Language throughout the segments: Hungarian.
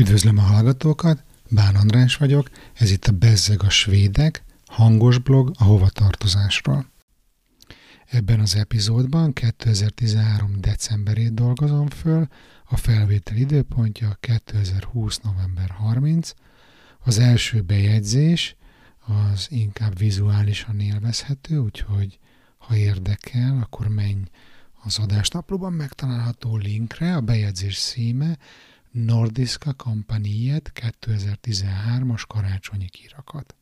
Üdvözlöm a hallgatókat, Bán András vagyok, ez itt a Bezzeg a Svédek, hangos blog a hovatartozásról. Ebben az epizódban 2013. decemberét dolgozom föl, a felvétel időpontja 2020. november 30. Az első bejegyzés az inkább vizuálisan élvezhető, úgyhogy ha érdekel, akkor menj az adásnaplóban megtalálható linkre, a bejegyzés szíme Nordiska Kompaniet 2013-as karácsonyi kirakat.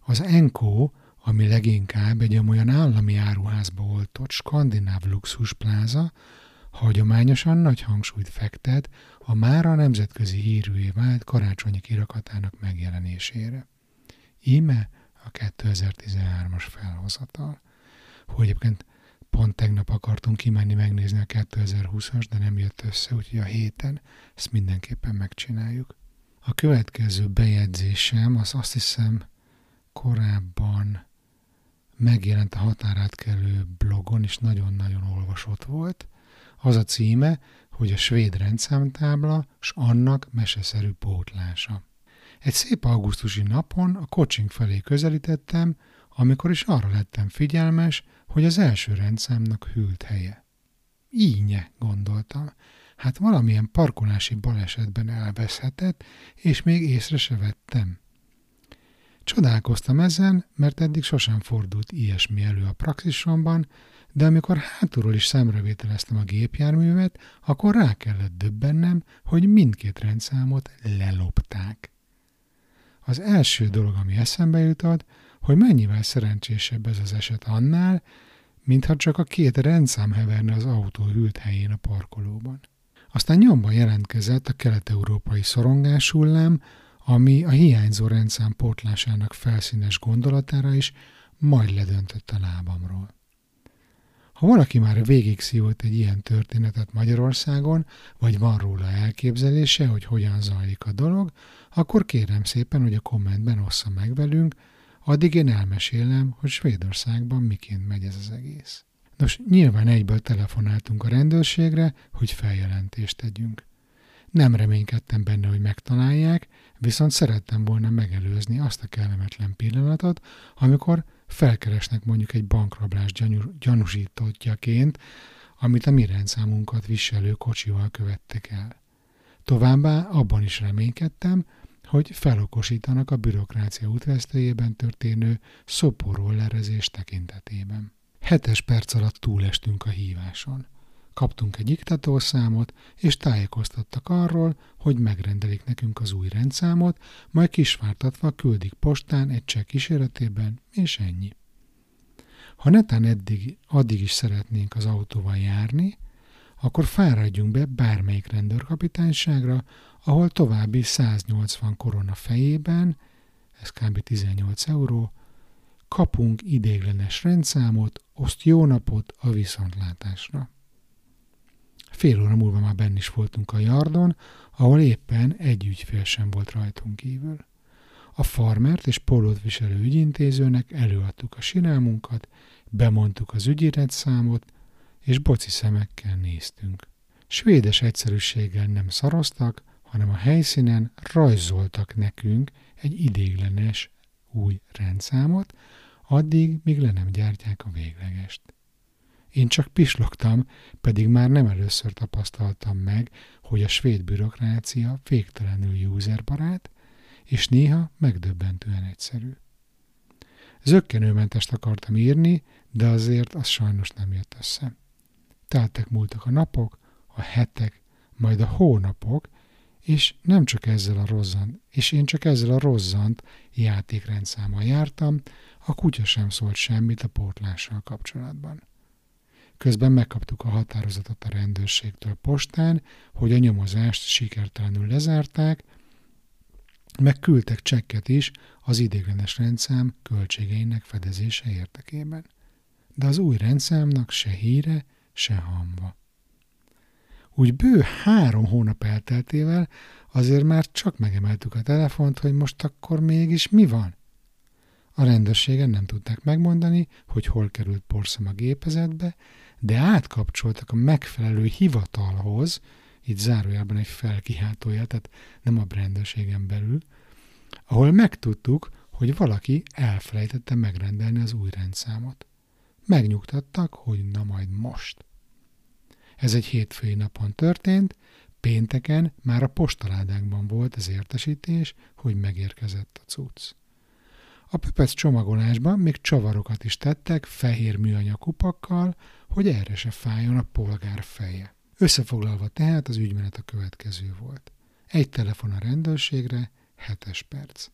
Az Enko, ami leginkább egy olyan állami áruházba oltott skandináv luxuspláza, hagyományosan nagy hangsúlyt fektet a mára nemzetközi hírűvé vált karácsonyi kirakatának megjelenésére. Íme a 2013-as felhozatal. Hogy egyébként pont tegnap akartunk kimenni megnézni a 2020-as, de nem jött össze, úgyhogy a héten ezt mindenképpen megcsináljuk. A következő bejegyzésem az azt hiszem korábban megjelent a határátkelő blogon, és nagyon-nagyon olvasott volt. Az a címe, hogy a svéd rendszámtábla s annak meseszerű pótlása. Egy szép augusztusi napon a kocsink felé közelítettem, amikor is arra lettem figyelmes, hogy az első rendszámnak hűlt helye. Ínye, gondoltam. Hát valamilyen parkolási balesetben elveszhetett, és még észre se vettem. Csodálkoztam ezen, mert eddig sosem fordult ilyesmi elő a praxisomban, de amikor hátulról is szemrevételeztem a gépjárművet, akkor rá kellett döbbennem, hogy mindkét rendszámot lelopták. Az első dolog, ami eszembe jutott, hogy mennyivel szerencsésebb ez az eset annál, mintha csak a két rendszám heverne az autó hűlt helyén a parkolóban. Aztán nyomban jelentkezett a kelet-európai szorongáshullám, ami a hiányzó rendszám portlásának felszínes gondolatára is majd ledöntött a lábamról. Ha valaki már végig szívott egy ilyen történetet Magyarországon, vagy van róla elképzelése, hogy hogyan zajlik a dolog, akkor kérem szépen, hogy a kommentben ossza meg velünk, addig én elmesélem, hogy Svédországban miként megy ez az egész. Nos, nyilván egyből telefonáltunk a rendőrségre, hogy feljelentést tegyünk. Nem reménykedtem benne, hogy megtalálják, viszont szerettem volna megelőzni azt a kellemetlen pillanatot, amikor felkeresnek mondjuk egy bankrablás gyanúsítottjaként, amit a mi rendszámunkat viselő kocsival követtek el. Továbbá abban is reménykedtem, hogy felokosítanak a bürokrácia útvesztőjében történő lerezés tekintetében. Hetes perc alatt túlestünk a híváson. Kaptunk egy iktatórszámot, és tájékoztattak arról, hogy megrendelik nekünk az új rendszámot, majd kisvártatva küldik postán egy csekk kíséretében, és ennyi. Ha netán eddig, addig is szeretnénk az autóval járni, akkor fáradjunk be bármelyik rendőrkapitányságra, ahol további 180 korona fejében, ez kb. 18 euró, kapunk idéglenes rendszámot, oszt jó napot a viszontlátásra. Fél óra múlva már benn is voltunk a yardon, ahol éppen egy ügyfél sem volt rajtunk kívül. A farmert és pólót viselő ügyintézőnek előadtuk a sinálmunkat, bemondtuk az ügyiretszámot, és boci szemekkel néztünk. Svédes egyszerűséggel nem szaroztak, hanem a helyszínen rajzoltak nekünk egy idéglenes új rendszámot, addig, míg le nem gyártják a véglegest. Én csak pislogtam, pedig már nem először tapasztaltam meg, hogy a svéd bürokrácia végtelenül userbarát, és néha megdöbbentően egyszerű. Zöggenőmentest akartam írni, de azért az sajnos nem jött össze. Teltek múltak a napok, a hetek, majd a hónapok, és nem csak ezzel a rozzant, és én csak ezzel a rozzant játékrendszámmal jártam, a kutya sem szólt semmit a portlással kapcsolatban. Közben megkaptuk a határozatot a rendőrségtől postán, hogy a nyomozást sikertelenül lezárták, meg küldtek csekket is az idéglenes rendszám költségeinek fedezése érdekében. De az új rendszámnak se híre, se hamva. Úgy bő három hónap elteltével azért már csak megemeltük a telefont, hogy most akkor mégis mi van. A rendőrségen nem tudták megmondani, hogy hol került porszem a gépezetbe, de átkapcsoltak a megfelelő hivatalhoz, itt zárójában egy felkiáltója, tehát nem a rendőrségen belül, ahol megtudtuk, hogy valaki elfelejtette megrendelni az új rendszámot. Megnyugtattak, hogy na majd most. Ez egy hétfői napon történt, pénteken már a postaládákban volt az értesítés, hogy megérkezett a cucc. A pöpec csomagolásban még csavarokat is tettek fehér műanyag kupakkal, hogy erre se fájjon a polgár feje. Összefoglalva tehát az ügymenet a következő volt. Egy telefon a rendőrségre, hetes perc.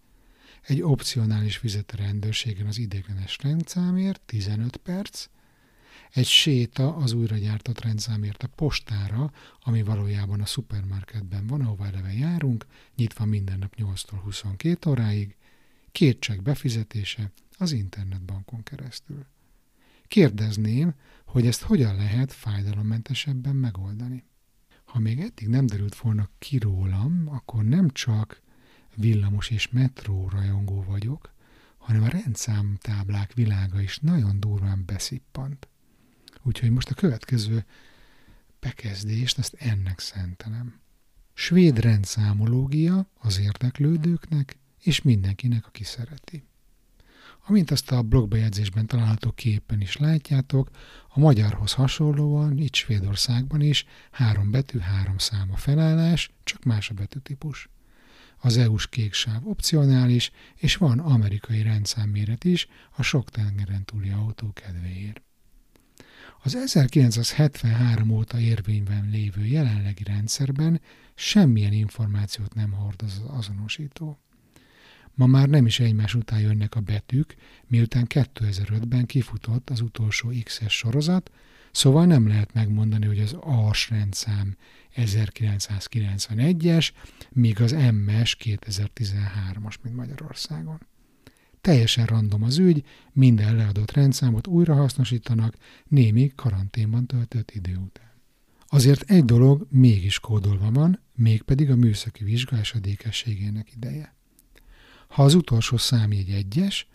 Egy opcionális vizet a rendőrségen az idéglenes rendszámért, 15 perc, egy séta az újra gyártott rendszámért a postára, ami valójában a szupermarketben van, ahová eleve járunk, nyitva minden nap 8-tól 22 óráig, két csekk befizetése az internetbankon keresztül. Kérdezném, hogy ezt hogyan lehet fájdalommentesebben megoldani. Ha még eddig nem derült volna ki rólam, akkor nem csak villamos és metró rajongó vagyok, hanem a rendszámtáblák világa is nagyon durván beszippant. Úgyhogy most a következő bekezdést, ezt ennek szentelem. Svéd rendszámológia az érdeklődőknek és mindenkinek, aki szereti. Amint azt a blogbejegyzésben található képen is látjátok, a magyarhoz hasonlóan itt Svédországban is három betű, három szám a felállás, csak más a betűtípus. Az EU-s kéksáv opcionális, és van amerikai rendszámméret is a sok tengeren túli autó kedvéért. Az 1973 óta érvényben lévő jelenlegi rendszerben semmilyen információt nem hordoz az azonosító. Ma már nem is egymás után jönnek a betűk, miután 2005-ben kifutott az utolsó X-es sorozat, szóval nem lehet megmondani, hogy az AS rendszám 1991-es, míg az MS 2013-as, mint Magyarországon. Teljesen random az ügy, minden leadott rendszámot újrahasznosítanak némi karanténban töltött idő után. Azért egy dolog mégis kódolva van, mégpedig a műszaki vizsga esedékességének ideje. Ha az utolsó számjegy egyes,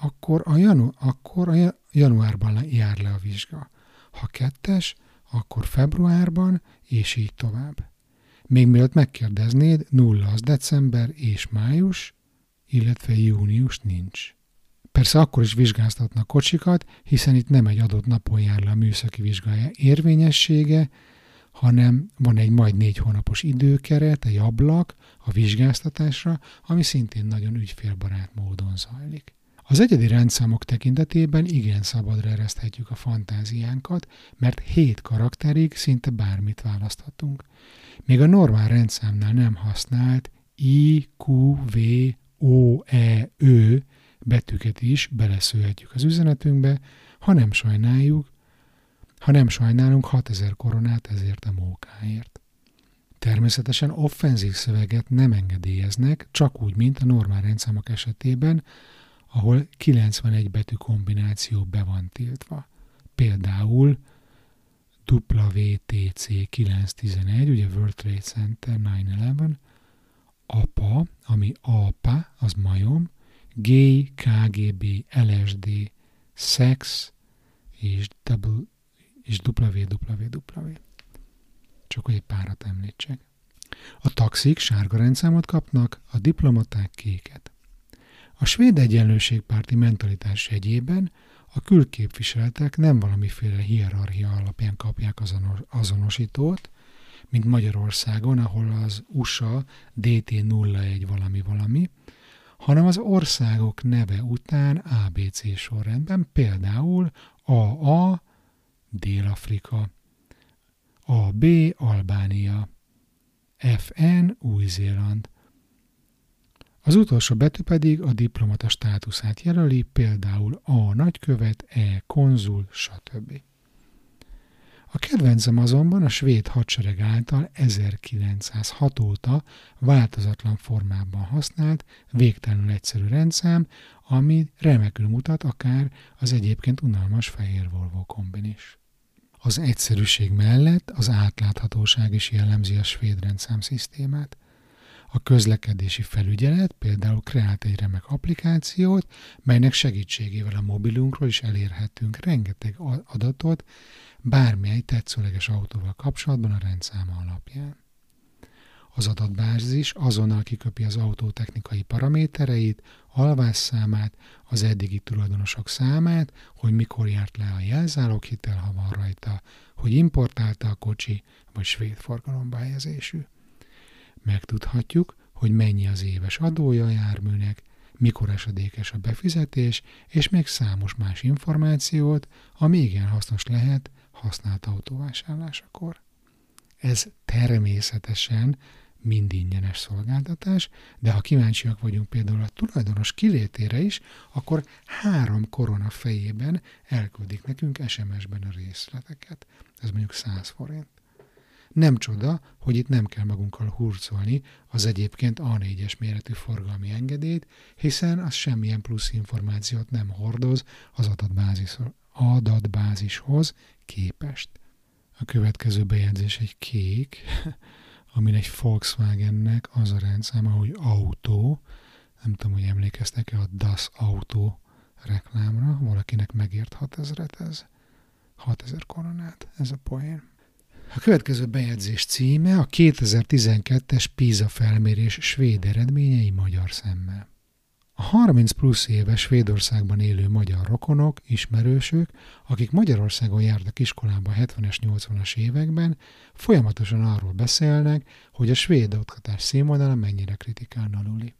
akkor a, janu- akkor a januárban jár le a vizsga. Ha kettes, akkor februárban, és így tovább. Még mielőtt megkérdeznéd, nulla az december és május, illetve június nincs. Persze akkor is vizsgáztatnak kocsikat, hiszen itt nem egy adott napon jár le a műszaki vizsgája érvényessége, hanem van egy majd négy hónapos időkeret, egy ablak a vizsgáztatásra, ami szintén nagyon ügyfélbarát módon zajlik. Az egyedi rendszámok tekintetében igen szabadra ereszthetjük a fantáziánkat, mert hét karakterig szinte bármit választhatunk. Még a normál rendszámnál nem használt I, Q, V, O, E, Ö betűket is beleszőhetjük az üzenetünkbe, ha nem sajnáljuk, ha nem sajnálunk 6000 koronát ezért a mókáért. Természetesen offenzív szöveget nem engedélyeznek, csak úgy, mint a normál rendszámok esetében, ahol 91 betű kombináció be van tiltva. Például WTC 911, ugye World Trade Center 911, APA, ami APA, az majom, gay, KGB, LSD, sex és, double, és www. Csak hogy egy párat említsek. A taxik sárga rendszámot kapnak, a diplomaták kéket. A svéd egyenlőségpárti mentalitás egyében a külképviseletek nem valamiféle hierarchia alapján kapják az azonosítót, mint Magyarországon, ahol az USA DT01 valami valami, hanem az országok neve után ABC sorrendben, például AA Dél-Afrika, AB Albánia, FN Új-Zéland. Az utolsó betű pedig a diplomata státuszát jelöli, például A nagykövet, E konzul, stb. A kedvencem azonban a svéd hadsereg által 1906 óta változatlan formában használt, végtelenül egyszerű rendszám, ami remekül mutat akár az egyébként unalmas fehér Volvo kombin is. Az egyszerűség mellett az átláthatóság is jellemzi a svéd rendszámszisztémát. A közlekedési felügyelet például kreált egy remek applikációt, melynek segítségével a mobilunkról is elérhetünk rengeteg adatot, bármely tetszőleges autóval kapcsolatban a rendszáma alapján. Az adatbázis azonnal kiköpi az autó technikai paramétereit, alvásszámát, az eddigi tulajdonosok számát, hogy mikor járt le a jelzáloghitel, ha van rajta, hogy importálta a kocsi, vagy svéd forgalomba helyezésű. Megtudhatjuk, hogy mennyi az éves adója a járműnek, mikor esedékes a befizetés, és még számos más információt, ami igen hasznos lehet használt autóvásárlásakor. Ez természetesen mind ingyenes szolgáltatás, de ha kíváncsiak vagyunk például a tulajdonos kilétére is, akkor három korona fejében elküldik nekünk SMS-ben a részleteket. Ez mondjuk 100 forint. Nem csoda, hogy itt nem kell magunkkal hurcolni az egyébként A4-es méretű forgalmi engedélyt, hiszen az semmilyen plusz információt nem hordoz az adatbázis, adatbázishoz képest. A következő bejegyzés egy kék, amin egy Volkswagennek az a rendszáma, hogy autó, nem tudom, hogy emlékeztek-e a Das Auto reklámra, valakinek megért 6000-et ez, 6000 koronát, ez a poén. A következő bejegyzés címe a 2012-es PISA felmérés svéd eredményei magyar szemmel. A 30 plusz éves Svédországban élő magyar rokonok, ismerősök, akik Magyarországon jártak iskolába a 70-es, 80-as években, folyamatosan arról beszélnek, hogy a svéd oktatás színvonala mennyire kritikán aluli.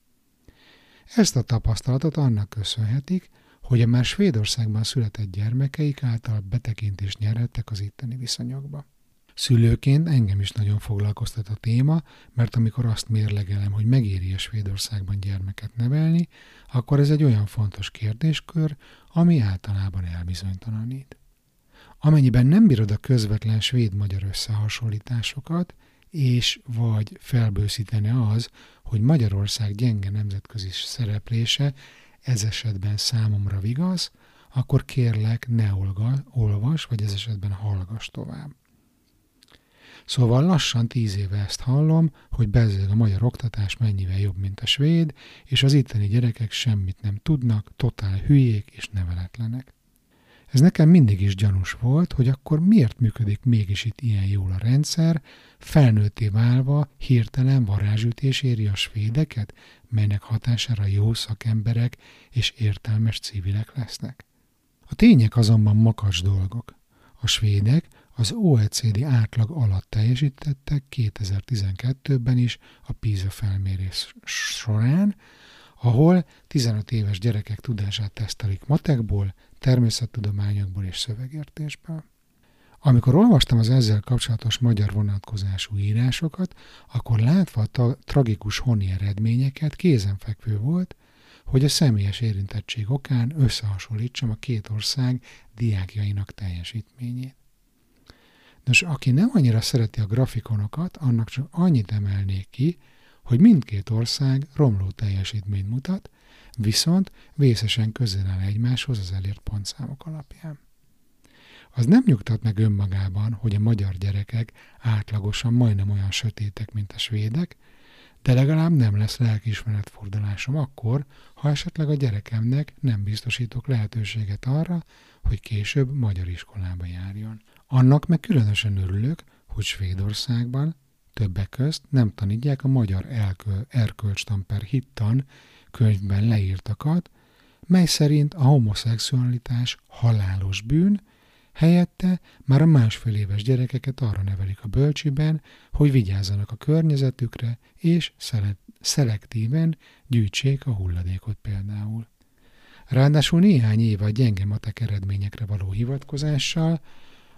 Ezt a tapasztalatot annak köszönhetik, hogy a már Svédországban született gyermekeik által betekintést nyerhettek az itteni viszonyokba. Szülőként engem is nagyon foglalkoztat a téma, mert amikor azt mérlegelem, hogy megéri a Svédországban gyermeket nevelni, akkor ez egy olyan fontos kérdéskör, ami általában elbizonytalanít. Amennyiben nem bírod a közvetlen svéd-magyar összehasonlításokat, és vagy felbőszítene az, hogy Magyarország gyenge nemzetközi szereplése ez esetben számomra vigaz, akkor kérlek ne olga, olvas, vagy ez esetben hallgass tovább. Szóval lassan tíz éve ezt hallom, hogy bezzeg a magyar oktatás mennyivel jobb, mint a svéd, és az itteni gyerekek semmit nem tudnak, totál hülyék és neveletlenek. Ez nekem mindig is gyanús volt, hogy akkor miért működik mégis itt ilyen jól a rendszer, felnőtté válva hirtelen varázsütés éri a svédeket, melynek hatására jó szakemberek és értelmes civilek lesznek. A tények azonban makacs dolgok. A svédek az OECD átlag alatt teljesítettek 2012-ben is a PISA felmérés során, ahol 15 éves gyerekek tudását tesztelik matekból, természettudományokból és szövegértésből. Amikor olvastam az ezzel kapcsolatos magyar vonatkozású írásokat, akkor látva a tragikus honi eredményeket kézenfekvő volt, hogy a személyes érintettség okán összehasonlítsam a két ország diákjainak teljesítményét. Nos, aki nem annyira szereti a grafikonokat, annak csak annyit emelnék ki, hogy mindkét ország romló teljesítményt mutat, viszont vészesen közel áll egymáshoz az elért pontszámok alapján. Az nem nyugtat meg önmagában, hogy a magyar gyerekek átlagosan majdnem olyan sötétek, mint a svédek, de legalább nem lesz lelkiismeretfordulásom akkor, ha esetleg a gyerekemnek nem biztosítok lehetőséget arra, hogy később magyar iskolába járjon. Annak meg különösen örülök, hogy Svédországban többek közt nem tanítják a magyar erkölcstan per hittan könyvben leírtakat, mely szerint a homoszexualitás halálos bűn, helyette már a másfél éves gyerekeket arra nevelik a bölcsiben, hogy vigyázzanak a környezetükre, és szelektíven gyűjtsék a hulladékot például. Ráadásul néhány éve a gyenge matek eredményekre való hivatkozással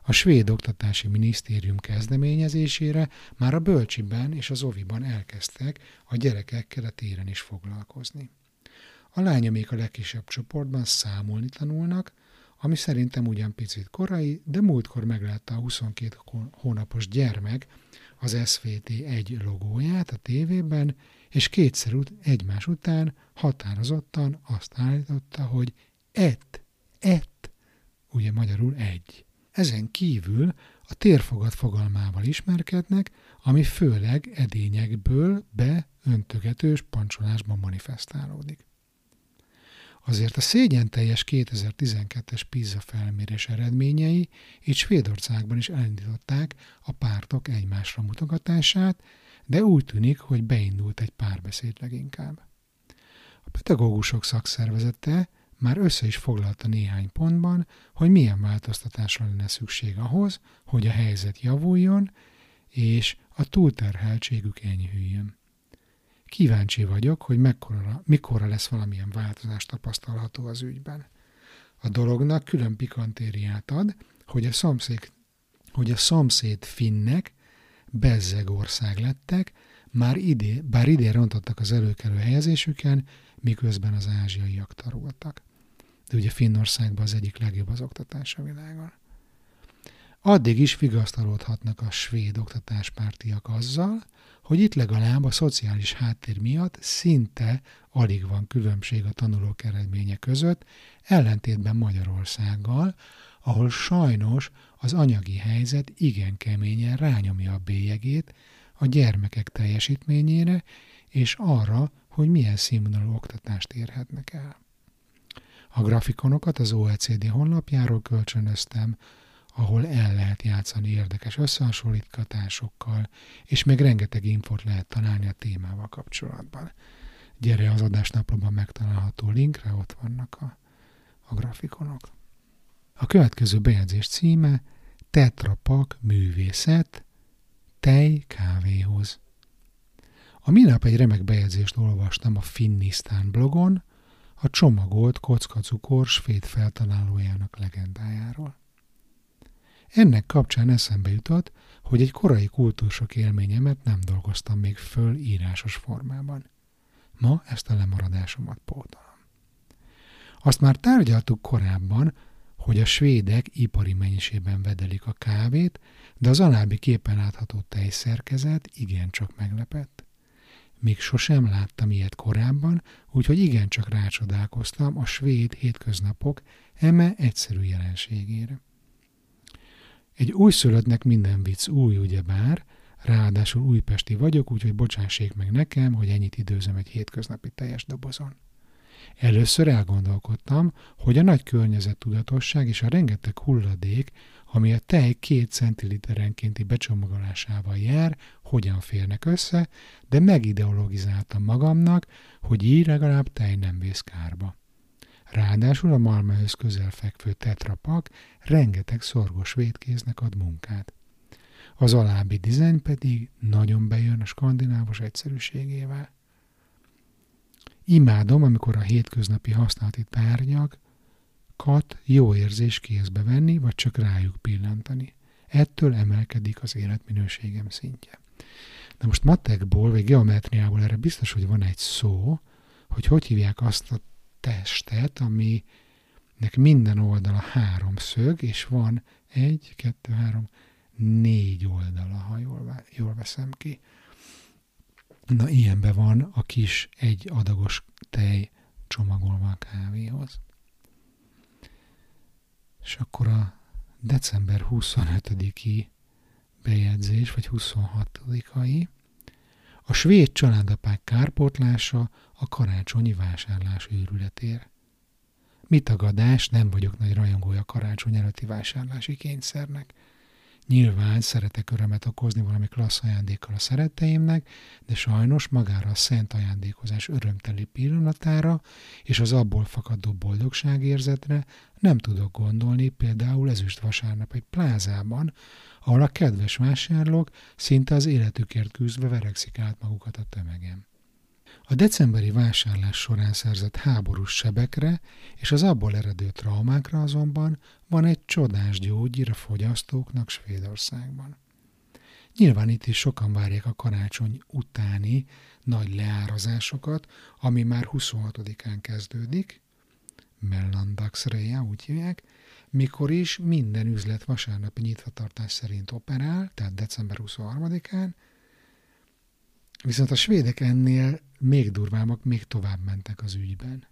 a svéd oktatási minisztérium kezdeményezésére már a bölcsiben és az oviban elkezdtek a gyerekekkel a téren is foglalkozni. A lányomék a legkisebb csoportban számolni tanulnak, ami szerintem ugyan picit korai, de múltkor meglátta a 22 hónapos gyermek az SVT 1 logóját a tévében, és kétszer ut- egymás után határozottan azt állította, hogy ett, ett, ugye magyarul egy. Ezen kívül a térfogat fogalmával ismerkednek, ami főleg edényekből be öntögetős pancsolásban manifestálódik. Azért a szégyen teljes 2012-es PISA felmérés eredményei itt Svédországban is elindították a pártok egymásra mutogatását, de úgy tűnik, hogy beindult egy párbeszéd leginkább. A pedagógusok szakszervezete már össze is foglalta néhány pontban, hogy milyen változtatásra lenne szükség ahhoz, hogy a helyzet javuljon, és a túlterheltségük enyhüljön. Kíváncsi vagyok, hogy mekkora, mikorra lesz valamilyen változás tapasztalható az ügyben. A dolognak külön pikantériát ad, hogy a szomszéd, hogy a szomszéd finnek bezzeg ország lettek, már idé, bár idén rontottak az előkelő helyezésüken, miközben az ázsiaiak taroltak. De ugye Finnországban az egyik legjobb az oktatás a világon. Addig is vigasztalódhatnak a svéd oktatáspártiak azzal, hogy itt legalább a szociális háttér miatt szinte alig van különbség a tanulók eredménye között, ellentétben Magyarországgal, ahol sajnos az anyagi helyzet igen keményen rányomja a bélyegét a gyermekek teljesítményére, és arra, hogy milyen színvonalú oktatást érhetnek el. A grafikonokat az OECD honlapjáról kölcsönöztem, ahol el lehet játszani érdekes összehasonlítgatásokkal, és még rengeteg infot lehet találni a témával kapcsolatban. Gyere az adásnaplóban megtalálható linkre, ott vannak a, a grafikonok. A következő bejegyzés címe Tetrapak művészet, tej kávéhoz. A minap egy remek bejegyzést olvastam a Finnisztán blogon, a csomagolt kockacukor svéd feltalálójának legendájáról. Ennek kapcsán eszembe jutott, hogy egy korai kultúrsok élményemet nem dolgoztam még föl írásos formában. Ma ezt a lemaradásomat pótolom. Azt már tárgyaltuk korábban, hogy a svédek ipari mennyiségben vedelik a kávét, de az alábbi képen látható tejszerkezet igencsak meglepett. Még sosem láttam ilyet korábban, úgyhogy igencsak rácsodálkoztam a svéd hétköznapok eme egyszerű jelenségére. Egy újszülöttnek minden vicc új, ugyebár, ráadásul újpesti vagyok, úgyhogy bocsássék meg nekem, hogy ennyit időzöm egy hétköznapi teljes dobozon. Először elgondolkodtam, hogy a nagy környezettudatosság és a rengeteg hulladék, ami a tej két centiliterenkénti becsomagolásával jár, hogyan férnek össze, de megideologizáltam magamnak, hogy így legalább tej nem vész kárba. Ráadásul a Malmöhöz közel fekvő tetrapak rengeteg szorgos védkéznek ad munkát. Az alábbi dizájn pedig nagyon bejön a skandinávos egyszerűségével. Imádom, amikor a hétköznapi használati tárgyak kat jó érzés kézbe venni, vagy csak rájuk pillantani. Ettől emelkedik az életminőségem szintje. De most matekból, vagy geometriából erre biztos, hogy van egy szó, hogy hogy hívják azt a testet, aminek minden oldala három szög, és van egy, kettő, három, négy oldala, ha jól, jól veszem ki. Na, ilyenben van a kis egy adagos tej csomagolva a kávéhoz. És akkor a december 25-i bejegyzés, vagy 26-ai, a svéd családapák kárpótlása a karácsonyi vásárlás őrületér. Mi tagadás, nem vagyok nagy rajongója karácsony előtti vásárlási kényszernek. Nyilván szeretek örömet okozni valami klassz ajándékkal a szeretteimnek, de sajnos magára a szent ajándékozás örömteli pillanatára és az abból fakadó boldogságérzetre nem tudok gondolni például ezüst vasárnap egy plázában, ahol a kedves vásárlók szinte az életükért küzdve verekszik át magukat a tömegem. A decemberi vásárlás során szerzett háborús sebekre és az abból eredő traumákra azonban van egy csodás gyógyír a fogyasztóknak Svédországban. Nyilván itt is sokan várják a karácsony utáni nagy leárazásokat, ami már 26-án kezdődik, Mellandagsreja úgy hívják, mikor is minden üzlet vasárnapi nyitvatartás szerint operál, tehát december 23-án, viszont a svédek ennél még durvábbak, még tovább mentek az ügyben.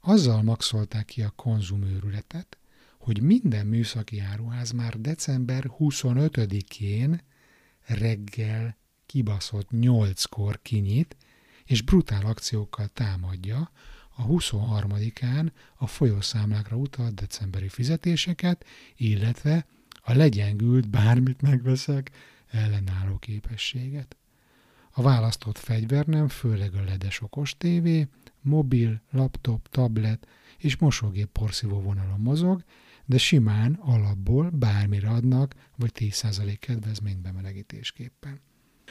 Azzal maxolták ki a konzumőrületet, hogy minden műszaki áruház már december 25-én reggel kibaszott 8-kor kinyit, és brutál akciókkal támadja a 23-án a folyószámlákra utalt decemberi fizetéseket, illetve a legyengült bármit megveszek ellenálló képességet. A választott fegyver nem főleg a ledes okos tévé, mobil, laptop, tablet és mosógép porszívó vonalon mozog, de simán alapból bármire adnak, vagy 10% kedvezményt bemelegítésképpen.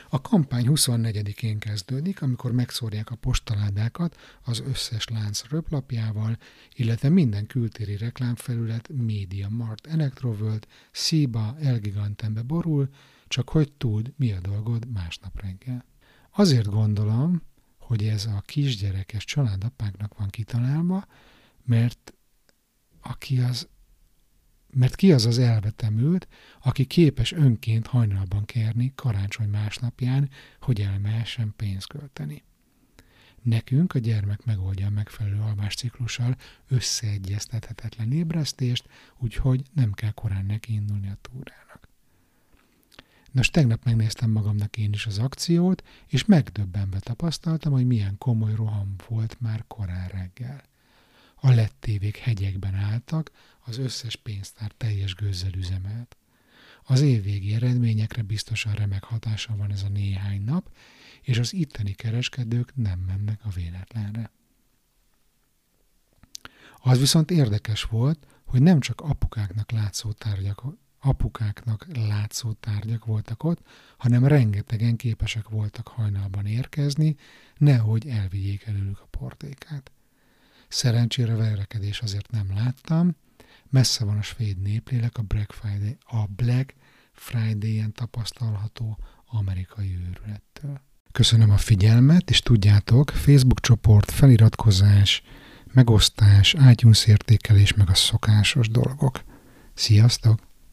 A kampány 24-én kezdődik, amikor megszórják a postaládákat az összes lánc röplapjával, illetve minden kültéri reklámfelület Media Mart Electroworld, Szíba, Elgigantembe borul, csak hogy tud, mi a dolgod másnap reggel. Azért gondolom, hogy ez a kisgyerekes családapáknak van kitalálva, mert aki az mert ki az az elvetemült, aki képes önként hajnalban kérni karácsony másnapján, hogy elmehessen pénzt költeni. Nekünk a gyermek megoldja a megfelelő alvásciklussal összeegyeztethetetlen ébresztést, úgyhogy nem kell korán neki indulni a túrának. Nos, tegnap megnéztem magamnak én is az akciót, és megdöbbenve tapasztaltam, hogy milyen komoly roham volt már korán reggel. A lett hegyekben álltak, az összes pénztár teljes gőzzel üzemelt. Az évvégi eredményekre biztosan remek hatása van ez a néhány nap, és az itteni kereskedők nem mennek a véletlenre. Az viszont érdekes volt, hogy nem csak apukáknak látszó tárgyak, apukáknak látszó tárgyak voltak ott, hanem rengetegen képesek voltak hajnalban érkezni, nehogy elvigyék előlük a portékát. Szerencsére verekedés azért nem láttam, messze van a svéd néplélek a Black Friday, a Black Friday-en tapasztalható amerikai őrülettől. Köszönöm a figyelmet, és tudjátok, Facebook csoport, feliratkozás, megosztás, iTunes értékelés, meg a szokásos dolgok. Sziasztok!